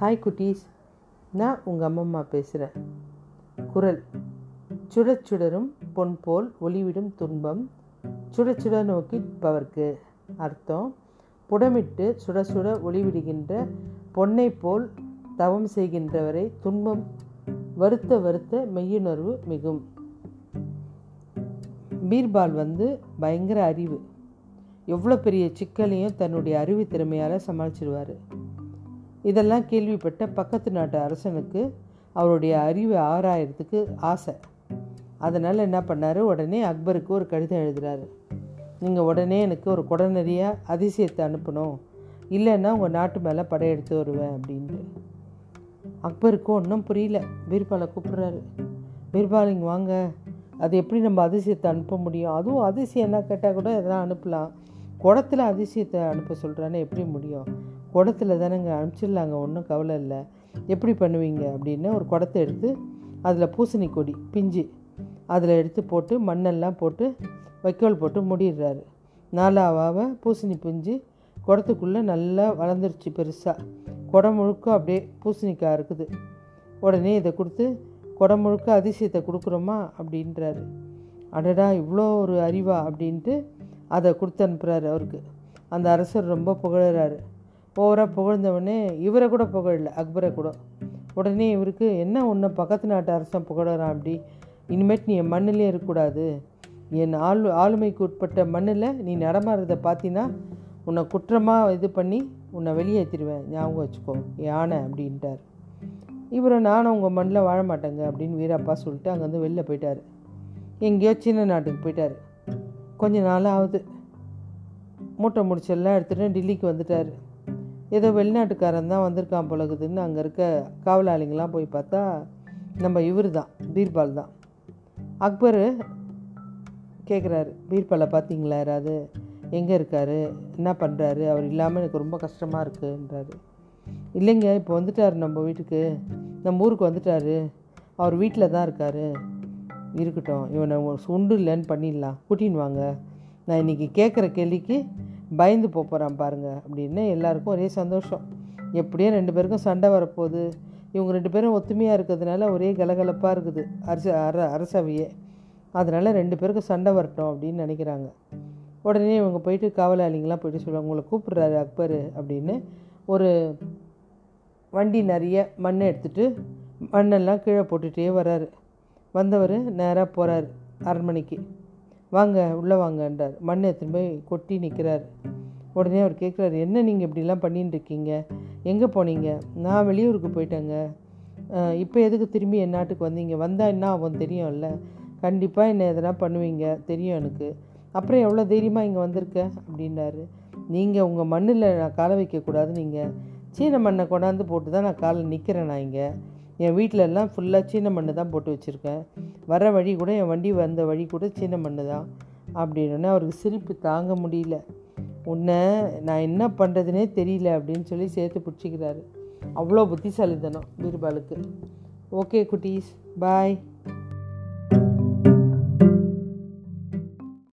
Hi குட்டீஸ். நான் உங்கள் அம்மம்மா பேசுகிறேன் குரல். சுடச் சுடரும் பொன் போல் ஒளிவிடும் துன்பம். சுட சுட நோக்கி பவர்க்கு அர்த்தம். புடமிட்டு சுட சுட ஒளிவிடுகின்ற பொன்னை போல் தவம் செய்கின்றவரை துன்பம் வருத்த வருத்த மெய்யுணர்வு மிகும். பீர்பால் வந்து பயங்கர அறிவு. எவ்வளோ பெரிய சிக்கலையும் தன்னுடைய அறிவு திறமையால் சமாளிச்சிடுவார் இதெல்லாம் கேள்விப்பட்ட பக்கத்து நாட்டு அரசனுக்கு அவருடைய அறிவு ஆறாயிரத்துக்கு ஆசை. அதனால் என்ன பண்ணார்? உடனே அக்பருக்கு ஒரு கடிதம் எழுதுகிறாரு நீங்கள் உடனே எனக்கு ஒரு குடநறியாக அதிசயத்தை அனுப்பணும். இல்லைன்னா உங்கள் நாட்டு மேலே படையெடுத்து வருவேன் அப்படின்ட்டு. அக்பருக்கு ஒன்றும் புரியல. பீர்பாலை கூப்பிட்றாரு. பீர்பால் இங்கே வாங்க. அது எப்படி நம்ம அதிசயத்தை அனுப்ப முடியும்? அதுவும் அதிசயம் என்ன கேட்டால் கூட எதனா அனுப்பலாம். குடத்தில் அதிசயத்தை அனுப்ப சொல்கிறான்னு எப்படி முடியும்? குடத்தில் தானேங்க அனுப்பிச்சிடலாங்க ஒன்றும் கவலை இல்லை. எப்படி பண்ணுவீங்க? அப்படின்னு ஒரு குடத்தை எடுத்து அதில் பூசணி கொடி பிஞ்சு அதில் எடுத்து போட்டு மண்ணெல்லாம் போட்டு வைக்கோல் போட்டு மூடிடுறாரு. நாலாவாக பூசணி பிஞ்சு குடத்துக்குள்ளே நல்லா வளர்ந்துருச்சு பெருசாக குடம் முழுக்க அப்படியே பூசணிக்காய் இருக்குது. உடனே இதை கொடுத்து குடம் முழுக்க அதிசயத்தை கொடுக்குறோமா? அப்படின்றாரு. அடடா இவ்வளோ ஒரு அறிவா? அப்படின்ட்டு அதை கொடுத்து அனுப்புகிறாரு அவருக்கு. அந்த அரசர் ரொம்ப புகழறாரு. ஓவராக புகழ்ந்தவொடனே இவரை கூட புகழல அக்பரை கூட. உடனே இவருக்கு என்ன ஒன்று பக்கத்து நாட்டு அரசன் புகழறான் அப்படி? இனிமேட்டு நீ என் மண்ணிலே இருக்கக்கூடாது. என் ஆளு ஆளுமைக்கு உட்பட்ட மண்ணில் நீ நடமாறுறதை பார்த்தீங்கன்னா உன்னை குற்றமாக இது பண்ணி உன்னை வெளியேற்றிடுவேன் ஞாபகம் வச்சுக்கோ யானை அப்படின்ட்டார். இவரை நானும் உங்கள் மண்ணில் வாழ மாட்டேங்க அப்படின்னு வீரப்பா சொல்லிட்டு அங்கேருந்து வெளில போயிட்டார். எங்கேயோ சின்ன நாட்டுக்கு போயிட்டார். கொஞ்ச நாள் ஆகுது மூட்டை முடிச்செல்லாம் எடுத்துகிட்டு டெல்லிக்கு வந்துட்டார். ஏதோ வெளிநாட்டுக்காரன் தான் வந்திருக்கான் பழகுதுன்னு அங்கே இருக்க காவலாளிங்கெல்லாம் போய் பார்த்தா நம்ம இவர் தான் பீர்பால் தான். அக்பர் கேட்குறாரு பீர்பாலை பார்த்தீங்களா யாராவது? எங்கே இருக்கார்? என்ன பண்ணுறாரு அவர் இல்லாமல் எனக்கு ரொம்ப கஷ்டமாக இருக்குன்றாரு. இல்லைங்க இப்போ வந்துட்டார் நம்ம வீட்டுக்கு. நம்ம ஊருக்கு வந்துட்டார். அவர் வீட்டில் தான் இருக்கார். இருக்கட்டும் இவனை சுண்டு இல்லைன்னு பண்ணிடலாம். கூட்டின்னு வாங்க. நான் இன்றைக்கி கேட்குற கேள்விக்கு பயந்து போகிறான் பாருங்கள் அப்படின்னு எல்லாருக்கும் ஒரே சந்தோஷம். எப்படியோ ரெண்டு பேருக்கும் சண்டை வரப்போகுது. இவங்க ரெண்டு பேரும் ஒத்துமையாக இருக்கிறதுனால ஒரே கலகலப்பாக இருக்குது அரச அர அரசவையே. அதனால் ரெண்டு பேருக்கும் சண்டை வரட்டும் அப்படின்னு நினைக்கிறாங்க. உடனே இவங்க போயிட்டு காவலாளிங்களாம் போயிட்டு சொல்லுவாங்க உங்களை கூப்பிட்றாரு அக்பர் அப்படின்னு ஒரு வண்டி நிறைய மண்ணை எடுத்துகிட்டு மண்ணெல்லாம் கீழே போட்டுகிட்டே வராரு வந்தவர் நேராக போகிறார் அரண்மனைக்கு. வாங்க உள்ளே வாங்கன்றார். மண் எடுத்துன்னு போய் கொட்டி நிற்கிறார் உடனே அவர் கேட்குறாரு என்ன நீங்கள் இப்படிலாம் பண்ணின்னு இருக்கீங்க எங்கே போனீங்க? நான் வெளியூருக்கு போயிட்டேங்க. இப்போ எதுக்கு திரும்பி என் நாட்டுக்கு வந்தீங்க? வந்தால் என்ன ஆகும் தெரியும்ல? கண்டிப்பாக என்ன எதனா பண்ணுவீங்க தெரியும் எனக்கு. அப்புறம் எவ்வளோ தைரியமாக இங்கே வந்திருக்க? அப்படின்னாரு நீங்கள் உங்கள் மண்ணில் நான் காலை வைக்கக்கூடாது நீங்கள் சீன மண்ணை கொண்டாந்து போட்டு தான் நான் காலை நிற்கிறேன் நான் இங்கே. என் வீட்டிலலாம் ஃபுல்லாக சீன மண்ணு தான் போட்டு வச்சுருக்கேன். வர வழி கூட என் வண்டி வந்த வழி கூட சின்ன மண்ணு தான் அப்படின்னோடனே அவருக்கு சிரிப்பு தாங்க முடியல. உன்னை நான் என்ன பண்ணுறதுனே தெரியல அப்படின்னு சொல்லி சேர்த்து பிடிச்சிக்கிறாரு. அவ்வளோ புத்திசாலித்தனம் பீர்பாலுக்கு. ஓகே குட்டீஸ் பாய்.